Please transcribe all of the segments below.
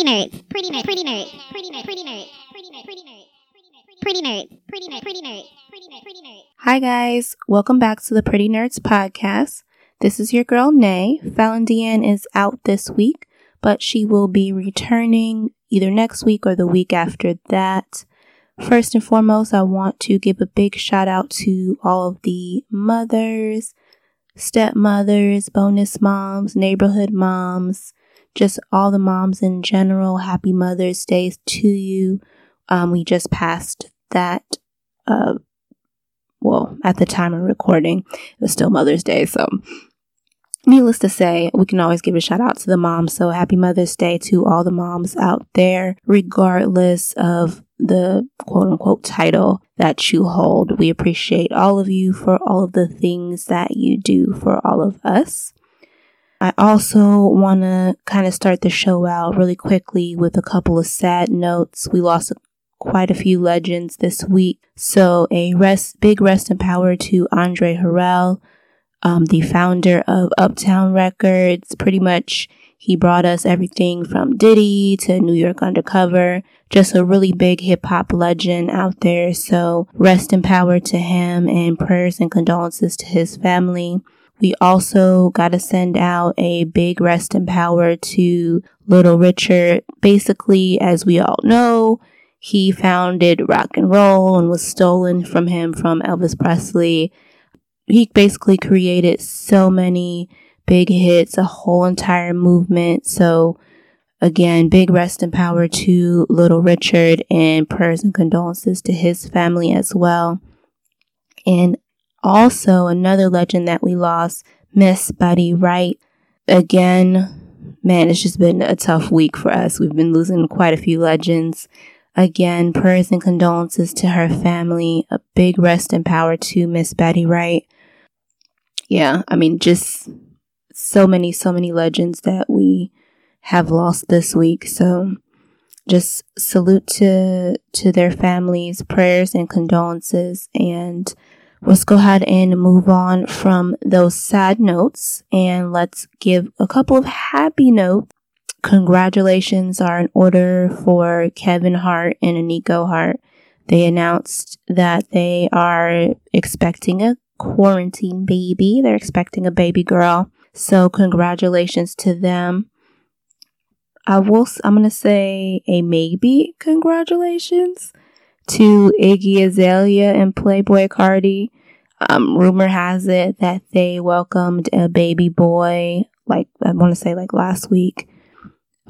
pretty nerds, pretty nerds, pretty nerds, pretty nerds, pretty nerds, pretty nerds, pretty nerds. Pretty nerds, pretty nerds, pretty nerds, pretty nerds, pretty nerds. Hi guys, welcome back to the Pretty Nerds podcast. This is your girl Nay. Fallon Deanne is out this week, but she will be returning either next week or the week after that. First and foremost, I want to give a big shout out to all of the mothers, stepmothers, bonus moms, neighborhood moms, just all the moms in general. Happy Mother's Day to you. Um, we just passed that, uh, well, at the time of recording, it was still Mother's Day. So, needless to say, we can always give a shout out to the moms. So, happy Mother's Day to all the moms out there, regardless of the quote unquote title that you hold. We appreciate all of you for all of the things that you do for all of us. I also want to kind of start the show out really quickly with a couple of sad notes. We lost quite a few legends this week. So a rest, big rest and power to Andre Harrell, um, the founder of Uptown Records. Pretty much, he brought us everything from Diddy to New York Undercover. Just a really big hip hop legend out there. So rest and power to him and prayers and condolences to his family. We also got to send out a big rest and power to Little Richard. Basically, as we all know, he founded rock and roll and was stolen from him from Elvis Presley. He basically created so many big hits, a whole entire movement. So again, big rest and power to Little Richard and prayers and condolences to his family as well. And also another legend that we lost, Miss Betty Wright. Again, man, it's just been a tough week for us. We've been losing quite a few legends. Again, prayers and condolences to her family. A big rest and power to Miss Betty Wright. Yeah, I mean, just so many, so many legends that we have lost this week. So just salute to to their families, prayers and condolences, and let's go ahead and move on from those sad notes and let's give a couple of happy notes congratulations are in order for Kevin Hart and Eniko Hart. They announced that they are expecting a quarantine baby. They're expecting a baby girl. So congratulations to them. I will, I'm going to say a maybe congratulations to Iggy Azalea and Playboi Carti. Um, rumor has it that they welcomed a baby boy, like I want to say like last week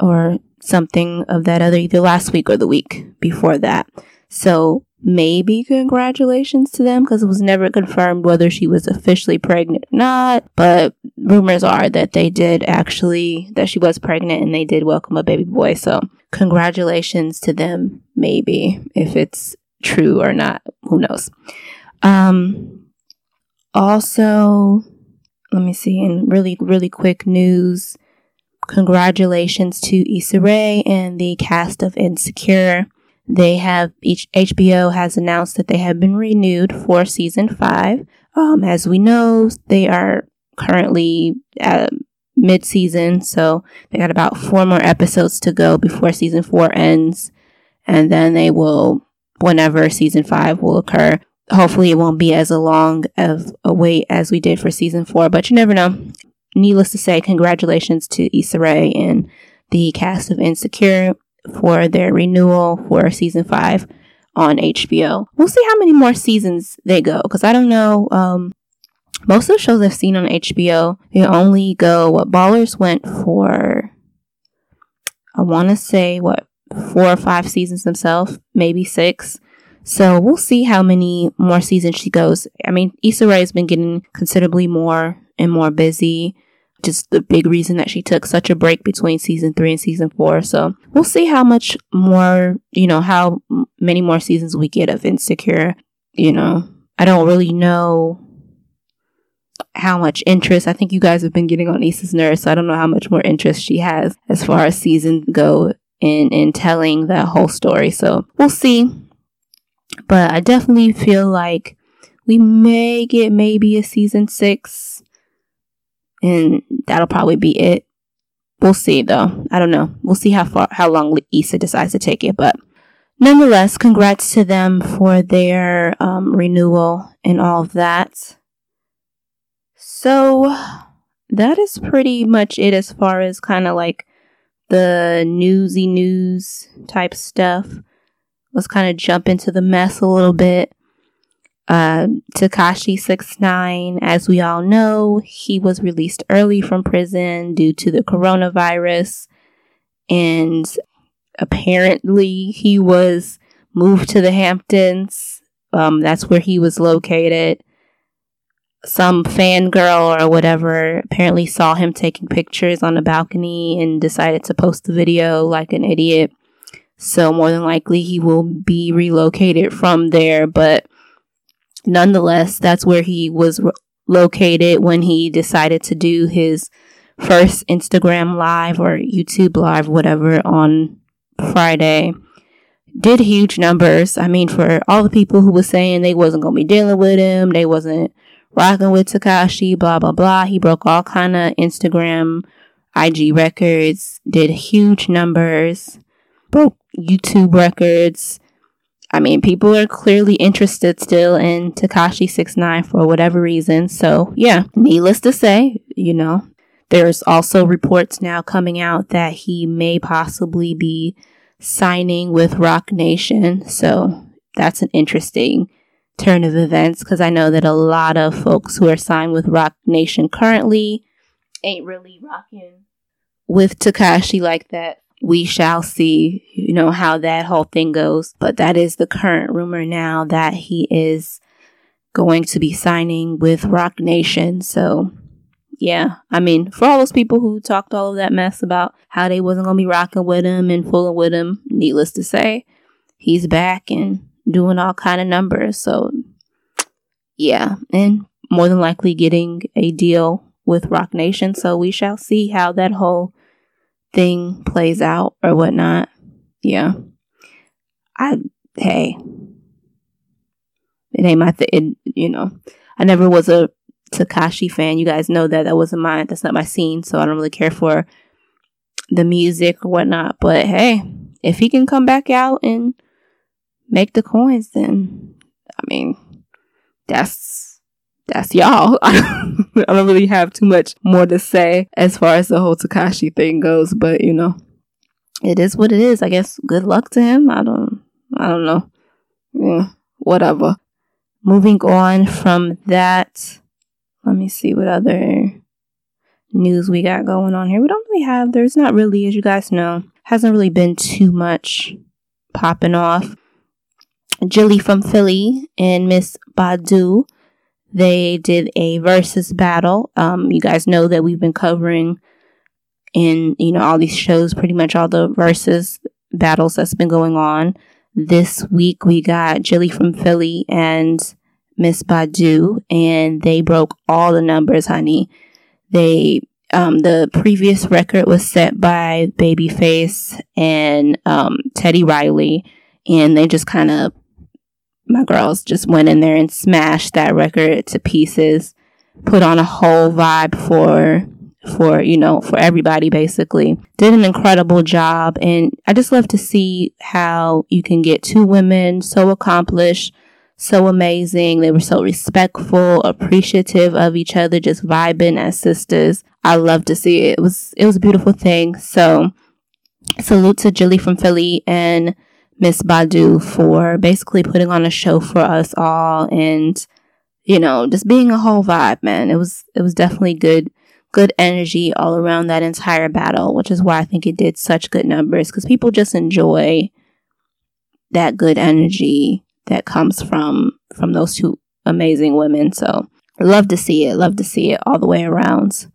or something of that other, either last week or the week before that. So maybe congratulations to them because it was never confirmed whether she was officially pregnant or not. But rumors are that they did actually, that she was pregnant and they did welcome a baby boy. So congratulations to them, maybe if it's true or not. Who knows? Um, also, let me see, in really, really quick news, Congratulations to Issa Rae and the cast of Insecure. They have each HBO has announced that they have been renewed for season five. Um, as we know, they are currently at mid season, so they got about four more episodes to go before season four ends, and then they will, whenever season five will occur. Hopefully, it won't be as long of a wait as we did for season four, but you never know needless to say, congratulations to Issa Rae and the cast of Insecure for their renewal for season five on HBO. We'll see how many more seasons they go because I don't know. Um, most of the shows I've seen on HBO, they only go what Ballers went for. I want to say what four or five seasons themselves, maybe six. So we'll see how many more seasons she goes. I mean, Issa Rae has been getting considerably more and more busy. Just the big reason that she took such a break between season three and season four. So we'll see how much more, you know, how many more seasons we get of Insecure. You know, I don't really know how much interest. I think you guys have been getting on Issa's nerves, so I don't know how much more interest she has as far as seasons go in in telling that whole story. So we'll see. But I definitely feel like we may get maybe a season six and that'll probably be it. we'll see though. I don't know. We'll see how far, how long Issa decides to take it. But nonetheless, congrats to them for their um, renewal and all of that. So that is pretty much it as far as kind of like the newsy news type stuff. Let's kind of jump into the mess a little bit. Uh, Tekashi Six Nine, as we all know, he was released early from prison due to the coronavirus, and apparently he was moved to the Hamptons. Um, that's where he was located. Some fangirl or whatever apparently saw him taking pictures on the balcony and decided to post the video like an idiot. So more than likely he will be relocated from there, but nonetheless, that's where he was re- located when he decided to do his first Instagram live or YouTube live, whatever, on Friday. Did huge numbers. I mean, for all the people who were saying they wasn't gonna be dealing with him, they wasn't rocking with Tekashi, blah blah blah. He broke all kind of Instagram, IG records. Did huge numbers. Broke YouTube records I mean, people are clearly interested still in Tekashi Six Nine for whatever reason. So yeah, needless to say, you know, there's also reports now coming out that he may possibly be signing with Roc Nation. So that's an interesting turn of events because I know that a lot of folks who are signed with Roc Nation currently ain't really rocking with Tekashi like that we shall see, you know, how that whole thing goes. But that is the current rumor now that he is going to be signing with Roc Nation. So, yeah, I mean, for all those people who talked all of that mess about how they wasn't going to be rocking with him and fooling with him, needless to say, he's back and doing all kind of numbers. So, yeah, and more than likely getting a deal with Roc Nation. So we shall see how that whole thing plays out or whatnot. Yeah. I, hey, it ain't my thing. You know, I never was a Tekashi fan. You guys know that that wasn't my, that's not my scene. So I don't really care for the music or whatnot. But hey, if he can come back out and make the coins, then I mean, that's that's y'all. I don't really have too much more to say as far as the whole Tekashi thing goes, but you know, it is what it is. I guess good luck to him. I don't, I don't know. Yeah, whatever. Moving on from that, let me see what other news we got going on here. We don't really have, there's not really, as you guys know, hasn't really been too much popping off. Jilly from Philly and Miss Badu they did a versus battle. Um, you guys know that we've been covering in, you know, all these shows, pretty much all the versus battles that's been going on. This week we got Jilly from Philly and Miss Badu, and they broke all the numbers, honey. They, um, the previous record was set by Babyface and, um, Teddy Riley, and they just kind of my girls just went in there and smashed that record to pieces, put on a whole vibe for for you know for everybody basically. Did an incredible job and i just love to see how you can get two women so accomplished so amazing. They were so respectful appreciative of each other just vibing as sisters. I love to see it. It was it was a beautiful thing. So salute to Jilly from philly and Miss Badu for basically putting on a show for us all and you know just being a whole vibe man. It was it was definitely good good energy all around that entire battle which is why I think it did such good numbers cuz people just enjoy that good energy that comes from from those two amazing women. So love to see it love to see it all the way around.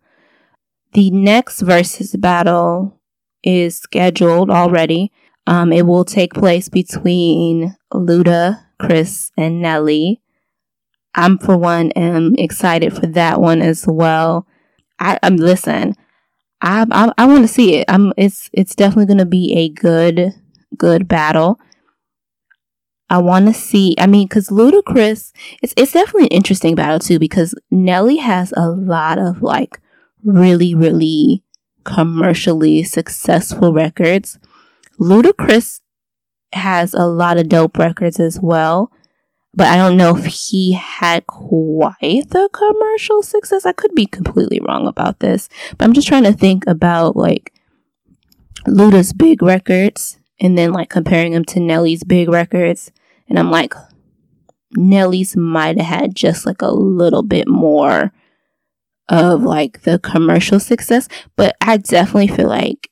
The next versus battle is scheduled already um, it will take place between Luda, Chris, and Nelly. I'm for one am excited for that one as well. I, I'm listen. I I, I want to see it. I'm. It's it's definitely going to be a good good battle. I want to see. I mean, because Ludacris, it's it's definitely an interesting battle too because Nelly has a lot of like really really commercially successful records. Ludacris has a lot of dope records as well, but I don't know if he had quite the commercial success. I could be completely wrong about this, but I'm just trying to think about like Luda's big records and then like comparing them to Nelly's big records. And I'm like, Nelly's might have had just like a little bit more of like the commercial success, but I definitely feel like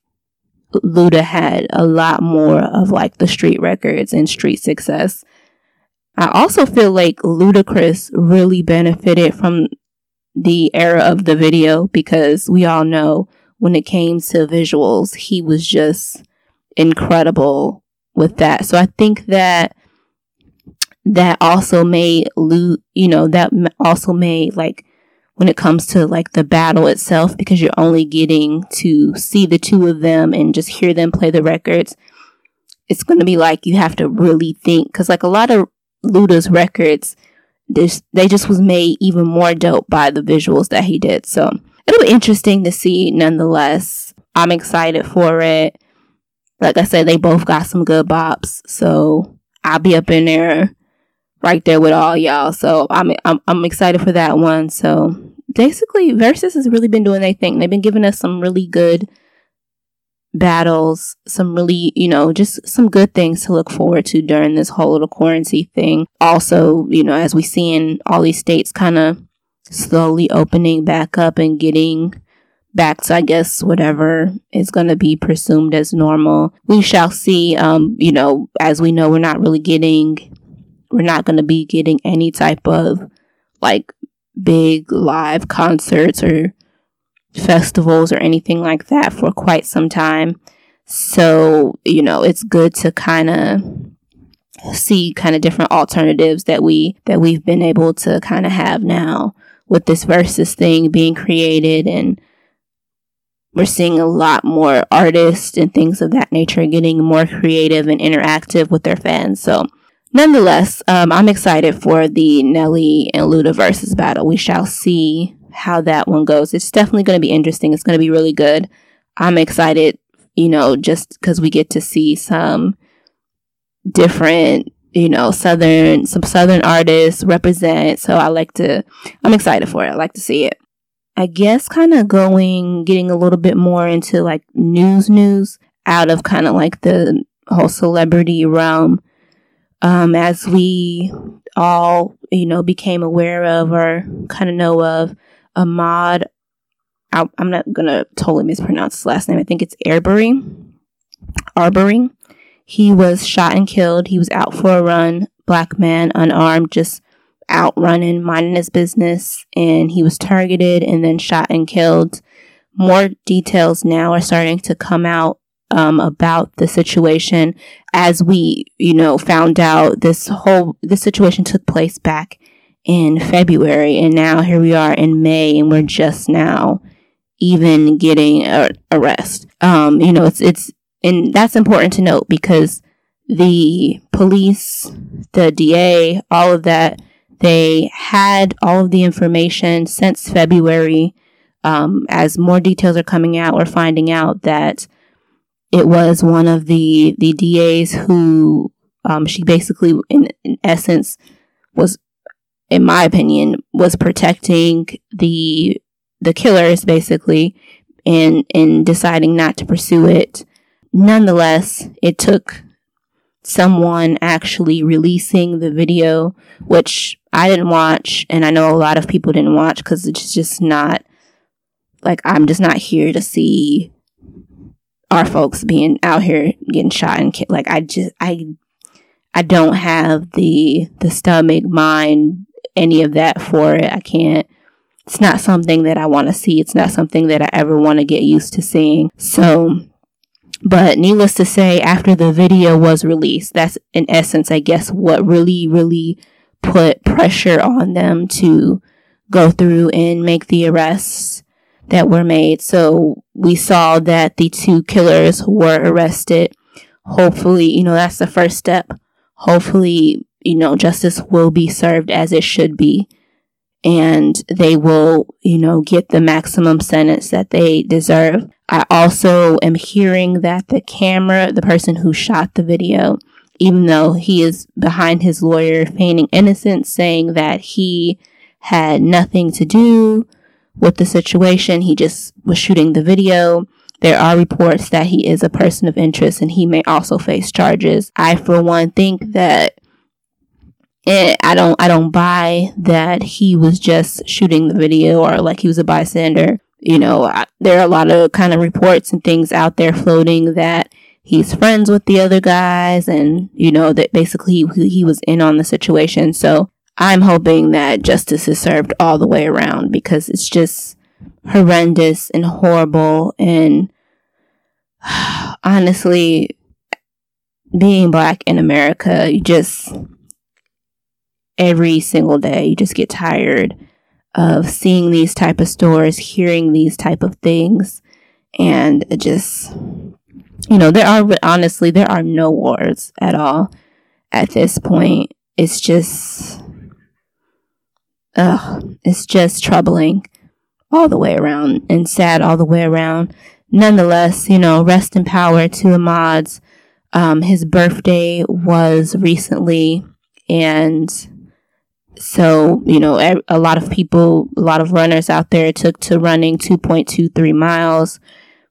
Luda had a lot more of like the street records and street success. I also feel like Ludacris really benefited from the era of the video because we all know when it came to visuals, he was just incredible with that. So I think that that also made Lu, you know, that also made like when it comes to like the battle itself because you're only getting to see the two of them and just hear them play the records. It's going to be like you have to really think because like a lot of Luda's records, this they just was made even more dope by the visuals that he did. So it'll be interesting to see nonetheless. I'm excited for it. Like I said, they both got some good bops. So I'll be up in there right there with all y'all. So I'm I'm I'm excited for that one. So basically Versus has really been doing their thing. They've been giving us some really good battles, some really, you know, just some good things to look forward to during this whole little quarantine thing. Also, you know, as we see in all these states kind of slowly opening back up and getting back to, I guess, whatever is going to be presumed as normal. We shall see. Um, you know, as we know, we're not really getting, we're not going to be getting any type of like big live concerts or festivals or anything like that for quite some time. So, you know, it's good to kind of see kind of different alternatives that we that we've been able to kind of have now with this Verzuz thing being created and we're seeing a lot more artists and things of that nature getting more creative and interactive with their fans. So, nonetheless, um, I'm excited for the Nelly and Luda Verzuz battle. We shall see how that one goes. It's definitely going to be interesting. It's going to be really good. I'm excited, you know, just because we get to see some different, you know, southern, some southern artists represent. So I like to, I'm excited for it. I like to see it. I guess kind of going, getting a little bit more into like news news out of kind of like the whole celebrity realm. Um, as we all, you know, became aware of or kind of know of, Ahmaud, I, am not going to totally mispronounce his last name. I think it's Arbery. Arbery. He was shot and killed. He was out for a run, black man, unarmed, just out running, minding his business, and he was targeted and then shot and killed. More details now are starting to come out um, about the situation as we, you know, found out this whole this situation took place back in February, and now here we are in May, and we're just now even getting a arrest. Um, you know, it's it's and that's important to note because the police, the DA, all of that they had all of the information since February. Um, as more details are coming out, we're finding out that it was one of the the DAs who um, she basically, in, in essence, was, in my opinion, was protecting the the killers basically, and in deciding not to pursue it. Nonetheless, it took someone actually releasing the video, which I didn't watch, and I know a lot of people didn't watch because it's just not like I'm just not here to see our folks being out here getting shot and killed. Like I just I I don't have the the stomach, mind, any of that for it. I can't. It's not something that I want to see. It's not something that I ever want to get used to seeing. So, but needless to say, after the video was released, that's in essence, I guess, what really, really put pressure on them to go through and make the arrests that were made. So we saw that the two killers were arrested. Hopefully, you know, that's the first step. Hopefully, you know, justice will be served as it should be. And they will, you know, get the maximum sentence that they deserve. I also am hearing that the camera, the person who shot the video, even though he is behind his lawyer feigning innocence, saying that he had nothing to do with the situation, he just was shooting the video. There are reports that he is a person of interest and he may also face charges. I, for one, think that it, I don't, I don't buy that he was just shooting the video or like he was a bystander. You know, I, there are a lot of kind of reports and things out there floating that he's friends with the other guys and, you know, that basically he, he was in on the situation. So I'm hoping that justice is served all the way around because it's just horrendous and horrible and honestly being black in America, you just every single day you just get tired of seeing these type of stores, hearing these type of things and it just you know, there are honestly there are no wars at all at this point. It's just ugh, it's just troubling all the way around and sad all the way around nonetheless, you know, rest in power to Ahmaud's. Um, his birthday was recently, and so, you know, a lot of people, a lot of runners out there took to running 2.23 miles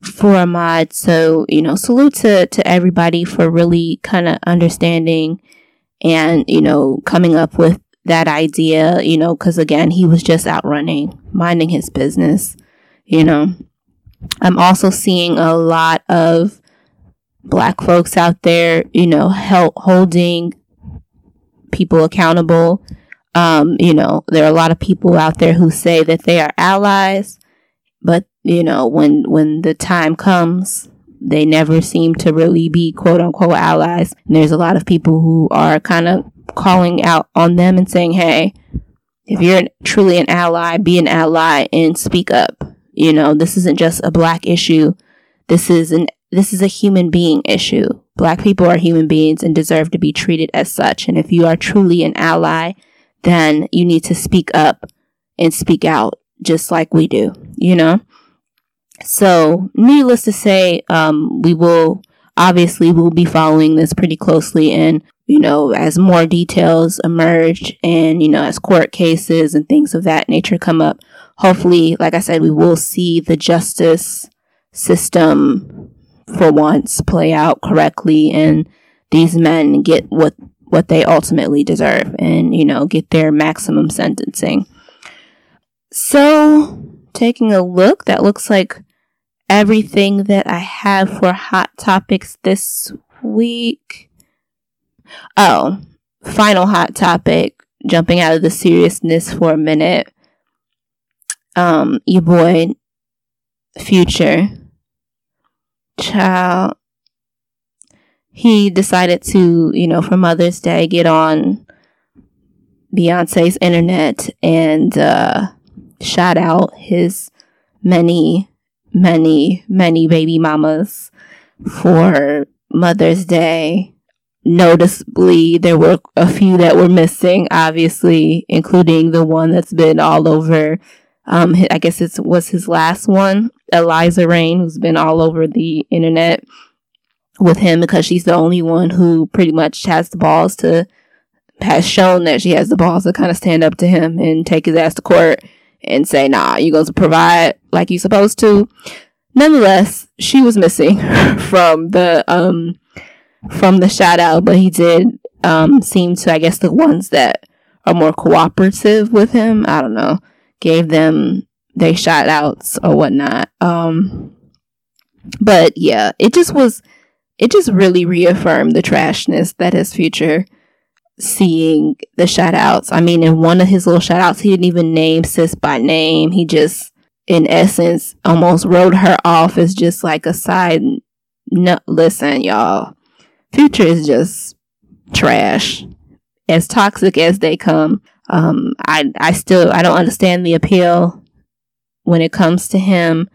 for Ahmaud. So, you know, salute to, to everybody for really kind of understanding and, you know, coming up with that idea, you know, because again, he was just out running, minding his business, you know. I'm also seeing a lot of black folks out there, you know, help holding people accountable. Um, you know, there are a lot of people out there who say that they are allies, but you know, when when the time comes, they never seem to really be quote unquote allies. And there's a lot of people who are kind of calling out on them and saying, "Hey, if you're truly an ally, be an ally and speak up." You know, this isn't just a black issue. This is an this is a human being issue. Black people are human beings and deserve to be treated as such. And if you are truly an ally, then you need to speak up and speak out just like we do, you know? So, needless to say, um, we will obviously we'll be following this pretty closely and you know as more details emerge and you know as court cases and things of that nature come up hopefully, like I said, we will see the justice system for once play out correctly and these men get what what they ultimately deserve and you know get their maximum sentencing. So taking a look that looks like everything that i have for hot topics this week oh final hot topic jumping out of the seriousness for a minute. Um your boy Future. Child. He decided to, you know, for Mother's Day get on Beyonce's internet and uh shout out his many many many baby mamas for Mother's Day noticeably there were a few that were missing obviously including the one that's been all over um, I guess it was his last one, Eliza Reign who's been all over the internet with him because she's the only one who pretty much has the balls to has shown that she has the balls to kind of stand up to him and take his ass to court and say, "Nah, you going to provide like you supposed to." Nonetheless, she was missing from the um from the shout out, but he did um seem to I guess the ones that are more cooperative with him. I don't know gave them they shout outs or whatnot. Um, but yeah, it just was, it just really reaffirmed the trashness that his future seeing the shout outs. I mean, in one of his little shout outs, he didn't even name sis by name. He just, in essence, almost wrote her off as just like a side. No, listen, y'all. Future is just trash. As toxic as they come. Um, I, I still, I don't understand the appeal when it comes to him,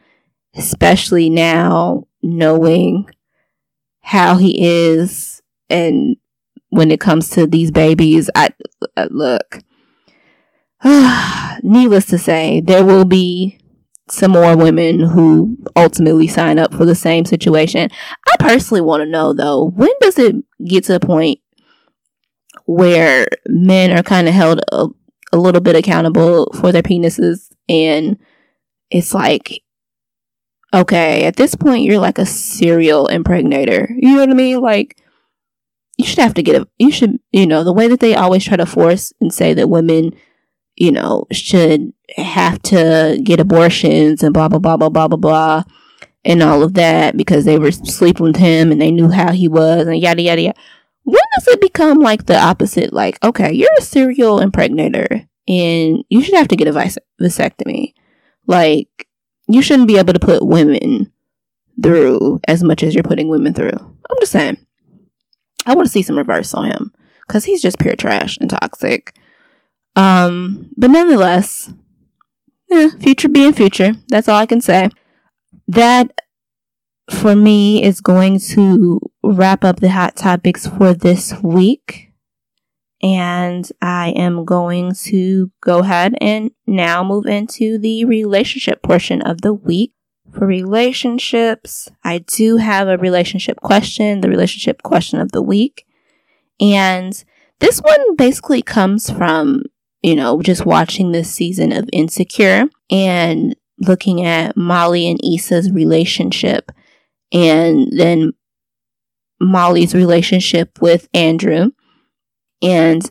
especially now knowing how he is and when it comes to these babies. I, uh, look, needless to say, there will be some more women who ultimately sign up for the same situation. I personally want to know though, when does it get to a point where men are kind of held a, a little bit accountable for their penises and it's like okay, at this point you're like a serial impregnator. You know what I mean? Like you should have to get a you should you know, the way that they always try to force and say that women, you know, should have to get abortions and blah blah blah blah blah blah blah and all of that because they were sleeping with him and they knew how he was and yada yada yada. When does it become like the opposite? Like, okay, you're a serial impregnator and you should have to get a vasectomy. Like, you shouldn't be able to put women through as much as you're putting women through. I'm just saying. I want to see some reverse on him because he's just pure trash and toxic. Um, but nonetheless, yeah, future being future. That's all I can say. That for me is going to wrap up the hot topics for this week. And I am going to go ahead and now move into the relationship portion of the week. For relationships, I do have a relationship question, the relationship question of the week. And this one basically comes from, you know, just watching this season of Insecure and looking at Molly and Issa's relationship and then Molly's relationship with Andrew and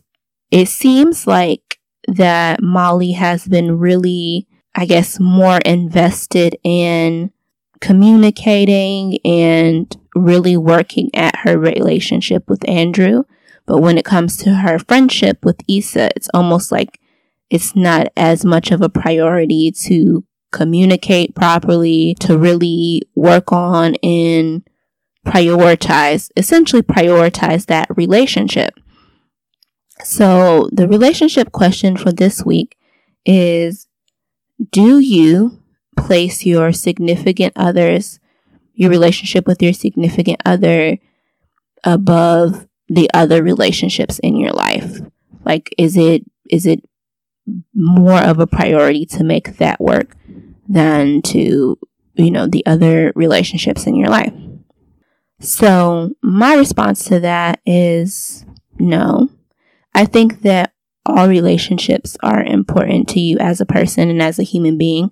it seems like that Molly has been really, I guess, more invested in communicating and really working at her relationship with Andrew. But when it comes to her friendship with Issa, it's almost like it's not as much of a priority to communicate properly, to really work on and prioritize, essentially prioritize that relationship. So the relationship question for this week is Do you place your significant others, your relationship with your significant other above the other relationships in your life? Like, is it, is it more of a priority to make that work than to, you know, the other relationships in your life? So my response to that is no. I think that all relationships are important to you as a person and as a human being.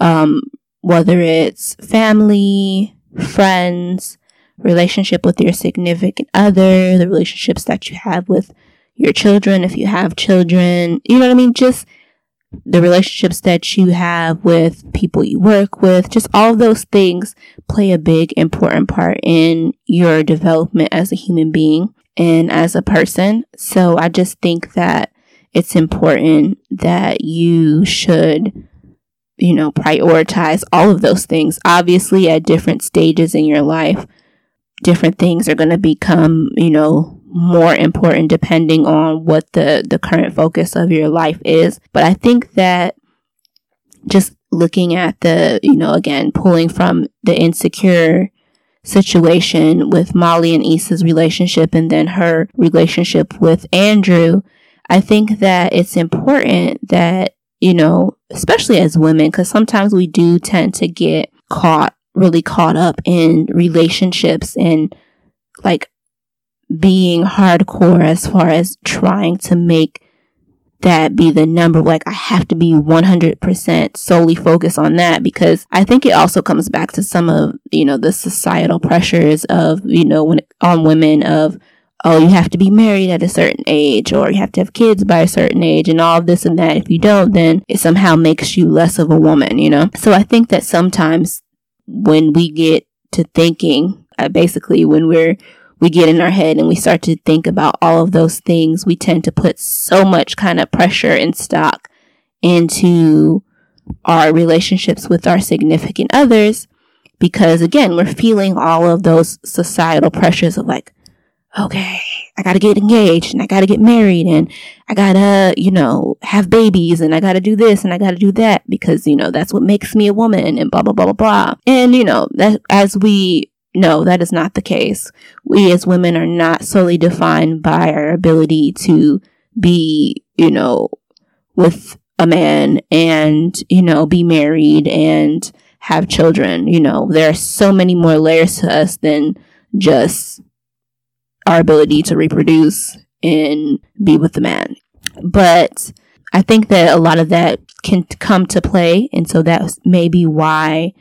Um, whether it's family, friends, relationship with your significant other, the relationships that you have with your children, if you have children, you know what I mean? Just the relationships that you have with people you work with, just all of those things play a big important part in your development as a human being and as a person. So I just think that it's important that you should, you know, prioritize all of those things. Obviously, at different stages in your life, different things are going to become, you know, more important depending on what the, the current focus of your life is. But I think that just looking at the, you know, again, pulling from the insecure situation with Molly and Issa's relationship and then her relationship with Andrew, I think that it's important that, you know, especially as women, because sometimes we do tend to get caught, really caught up in relationships and like being hardcore as far as trying to make that be the number. Like I have to be 100% solely focused on that because I think it also comes back to some of, you know, the societal pressures of, you know, when on women of, oh, you have to be married at a certain age or you have to have kids by a certain age and all this and that. If you don't, then it somehow makes you less of a woman, you know? So I think that sometimes when we get to thinking, uh, basically when we're we get in our head and we start to think about all of those things, we tend to put so much kind of pressure and stock into our relationships with our significant others because again, we're feeling all of those societal pressures of like, okay, I gotta get engaged and I gotta get married and I gotta, you know, have babies and I gotta do this and I gotta do that because, you know, that's what makes me a woman and blah, blah, blah, blah, blah. And, you know, that as we know, that is not the case. We as women are not solely defined by our ability to be, you know, with a man and, you know, be married and have children. You know, there are so many more layers to us than just our ability to reproduce and be with the man. But I think that a lot of that can come to play. And so that's maybe why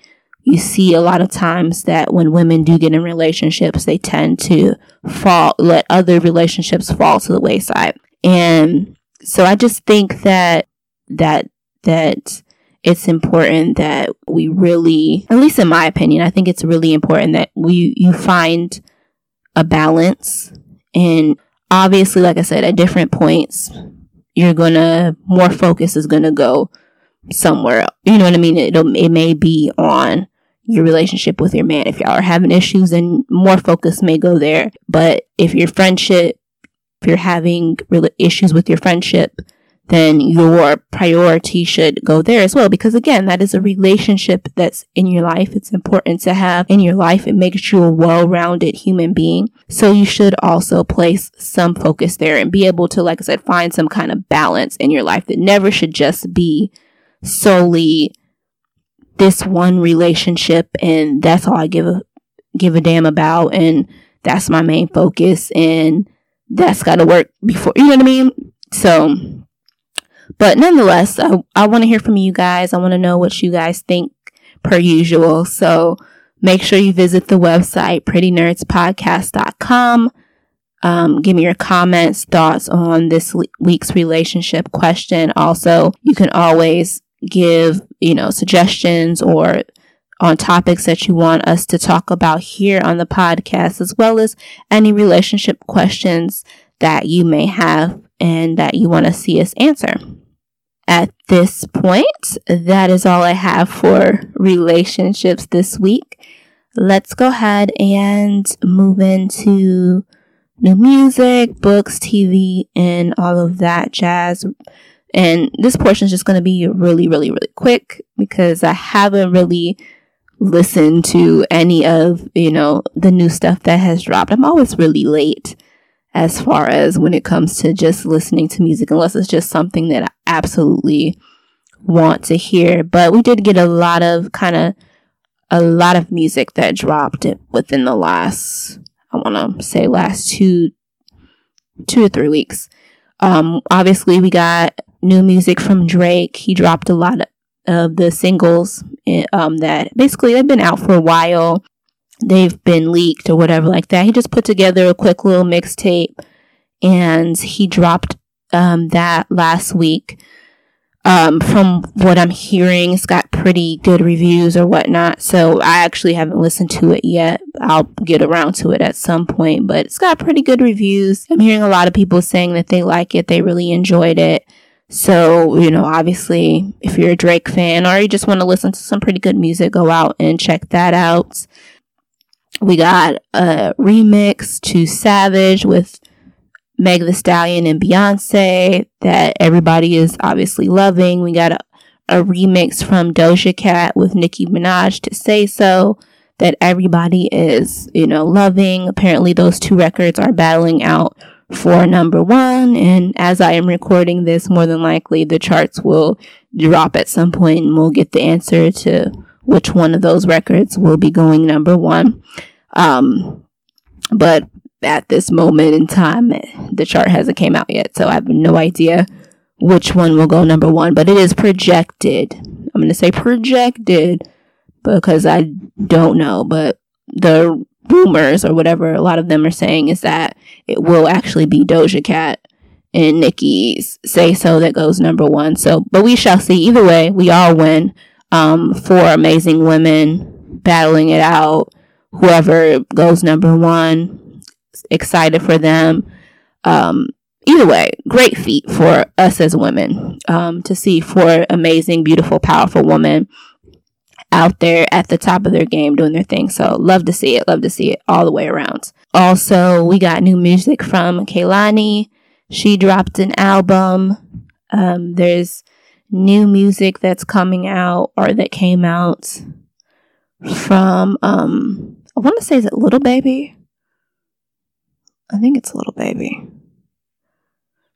you see a lot of times that when women do get in relationships, they tend to fall, let other relationships fall to the wayside. And so I just think that, that, that it's important that we really, at least in my opinion, I think it's really important that we, you find a balance and obviously, like I said, at different points, you're gonna, more focus is gonna go somewhere. You know what I mean? It'll it may be on your relationship with your man. If y'all are having issues, then more focus may go there. But if your friendship, if you're having really issues with your friendship, then your priority should go there as well. Because again, that is a relationship that's in your life. It's important to have in your life. It makes you a well-rounded human being. So you should also place some focus there and be able to, like I said, find some kind of balance in your life that never should just be solely this one relationship and that's all I give a give a damn about and that's my main focus and that's got to work before you know what I mean so but nonetheless I, I want to hear from you guys. I want to know what you guys think per usual. So make sure you visit the website prettynerdspodcast.com um, give me your comments thoughts on this week's relationship question. Also you can always give, you know, suggestions or on topics that you want us to talk about here on the podcast, as well as any relationship questions that you may have and that you want to see us answer. At this point, that is all I have for relationships this week. Let's go ahead and move into new music, books, TV, and all of that jazz. And this portion is just going to be really, really, really quick because I haven't really listened to any of, you know, the new stuff that has dropped. I'm always really late as far as when it comes to just listening to music, unless it's just something that I absolutely want to hear. But we did get a lot of kind of a lot of music that dropped within the last, I want to say last two, two or three weeks. Um, obviously we got new music from Drake. He dropped a lot of the singles eh, um, that basically they've been out for a while. They've been leaked or whatever like that. He just put together a quick little mixtape and he dropped um, that last week. Um, from what I'm hearing, it's got pretty good reviews or whatnot. So I actually haven't listened to it yet. I'll get around to it at some point, but it's got pretty good reviews. I'm hearing a lot of people saying that they like it. They really enjoyed it. So, you know, obviously, if you're a Drake fan or you just want to listen to some pretty good music, go out and check that out. We got a remix to Savage with Meg the Stallion and Beyonce that everybody is obviously loving. We got a, a remix from Doja Cat with Nicki Minaj to Say So that everybody is, you know, loving. Apparently, those two records are battling out for number one. And as I am recording this, more than likely the charts will drop at some point and we'll get the answer to which one of those records will be going number one. Um, but at this moment in time, the chart hasn't came out yet. So I have no idea which one will go number one, but it is projected. I'm going to say projected because I don't know, but the rumors or whatever a lot of them are saying is that it will actually be Doja Cat and Nicki's Say So that goes number one. So, but we shall see. Either way, we all win. Um, four amazing women battling it out. Whoever goes number one, excited for them. Um, either way, great feat for us as women um, to see four amazing, beautiful, powerful women out there at the top of their game doing their thing. So love to see it. Love to see it all the way around. Also, we got new music from Kehlani. She dropped an album. Um, there's new music that's coming out or that came out from um I want to say is it Little Baby? I think it's Little Baby.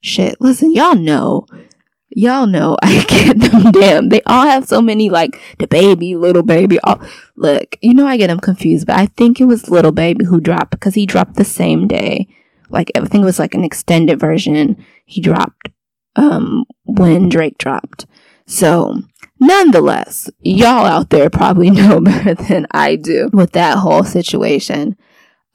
Shit, listen, y'all know y'all know I get them damn. They all have so many like the baby, little baby. All, look, you know I get them confused, but I think it was little baby who dropped because he dropped the same day. Like I think it was like an extended version. He dropped um when Drake dropped. So nonetheless, y'all out there probably know better than I do with that whole situation.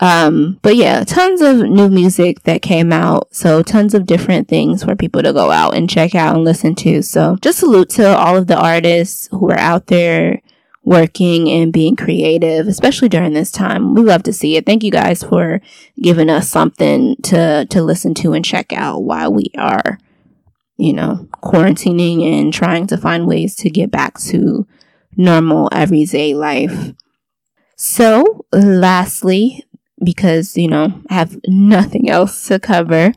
Um, but yeah, tons of new music that came out. So tons of different things for people to go out and check out and listen to. So just salute to all of the artists who are out there working and being creative, especially during this time. We love to see it. Thank you guys for giving us something to, to listen to and check out while we are, you know, quarantining and trying to find ways to get back to normal everyday life. So lastly, because, you know, I have nothing else to cover.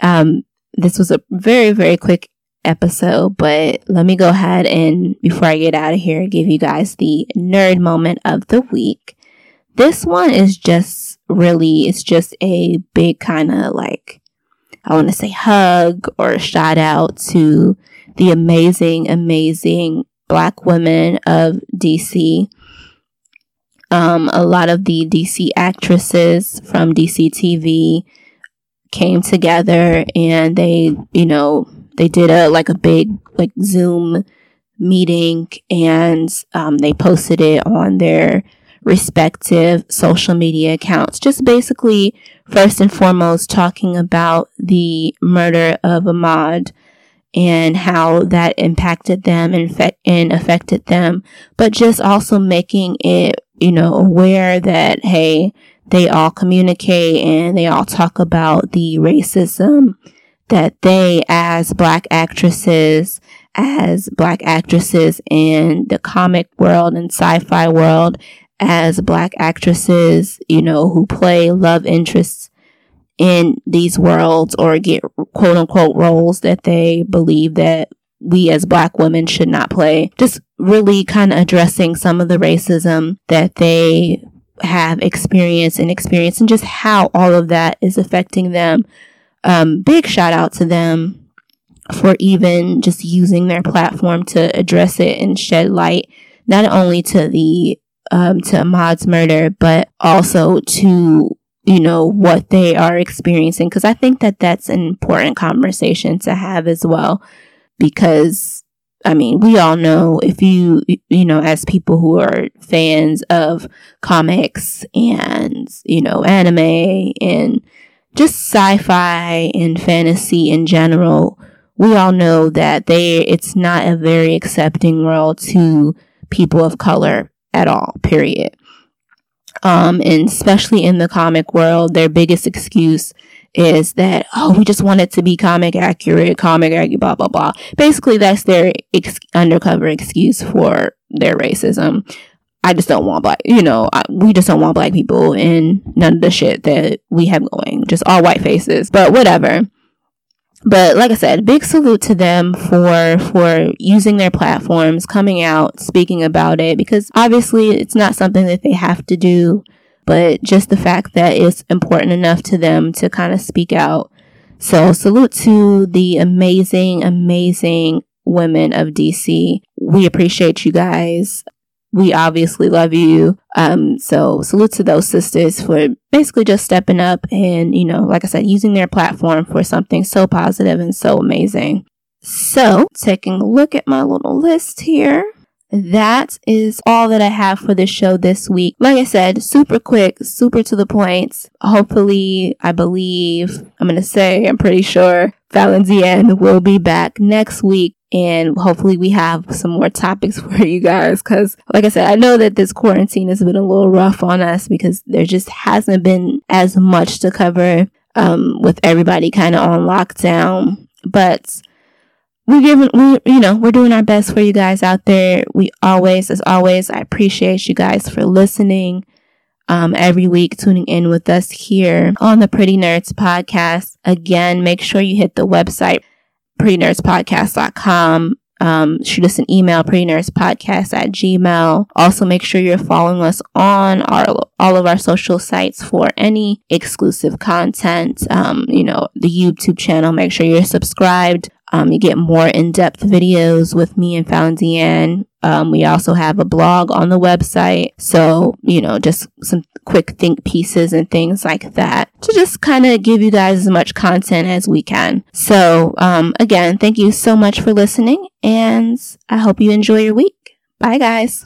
Um, this was a very, very quick episode, but let me go ahead and before I get out of here, give you guys the nerd moment of the week. This one is just really, it's just a big kind of like, I want to say hug or shout out to the amazing, amazing black women of DC um, a lot of the DC actresses from DC TV came together and they, you know, they did a like a big like Zoom meeting and um, they posted it on their respective social media accounts. Just basically, first and foremost, talking about the murder of Ahmaud and how that impacted them and, fe- and affected them, but just also making it you know, aware that, hey, they all communicate and they all talk about the racism that they, as black actresses, as black actresses in the comic world and sci-fi world, as black actresses, you know, who play love interests in these worlds or get quote unquote roles that they believe that we as black women should not play. Just really kind of addressing some of the racism that they have experienced and experienced and just how all of that is affecting them. Um, big shout out to them for even just using their platform to address it and shed light not only to the um, to Ahmaud's murder, but also to you know what they are experiencing. Because I think that that's an important conversation to have as well. Because I mean, we all know if you, you know, as people who are fans of comics and, you know, anime and just sci-fi and fantasy in general, we all know that they, it's not a very accepting world to people of color at all, period. Um, and especially in the comic world, their biggest excuse is that, oh, we just want it to be comic accurate, comic accurate, blah, blah, blah. Basically, that's their ex- undercover excuse for their racism. I just don't want black, you know, I, we just don't want black people and none of the shit that we have going, just all white faces, but whatever. But like I said, big salute to them for, for using their platforms, coming out, speaking about it, because obviously it's not something that they have to do but just the fact that it's important enough to them to kind of speak out. So salute to the amazing, amazing women of DC. We appreciate you guys. We obviously love you. Um, so salute to those sisters for basically just stepping up and, you know, like I said, using their platform for something so positive and so amazing. So taking a look at my little list here that is all that I have for this show this week. Like I said, super quick, super to the point. Hopefully, I believe, I'm going to say, I'm pretty sure Fallon will be back next week. And hopefully we have some more topics for you guys. Cause like I said, I know that this quarantine has been a little rough on us because there just hasn't been as much to cover, um, with everybody kind of on lockdown. But we're giving we you know we're doing our best for you guys out there we always as always i appreciate you guys for listening um, every week tuning in with us here on the pretty nerds podcast again make sure you hit the website prettynerdspodcast.com um, shoot us an email prettynerdspodcast at gmail. Also make sure you're following us on our all of our social sites for any exclusive content. Um, you know the youtube channel make sure you're subscribed Um, you get more in-depth videos with me and Deanne. Um, we also have a blog on the website. So, you know, just some quick think pieces and things like that to just kind of give you guys as much content as we can. So, um, again, thank you so much for listening and I hope you enjoy your week. Bye guys.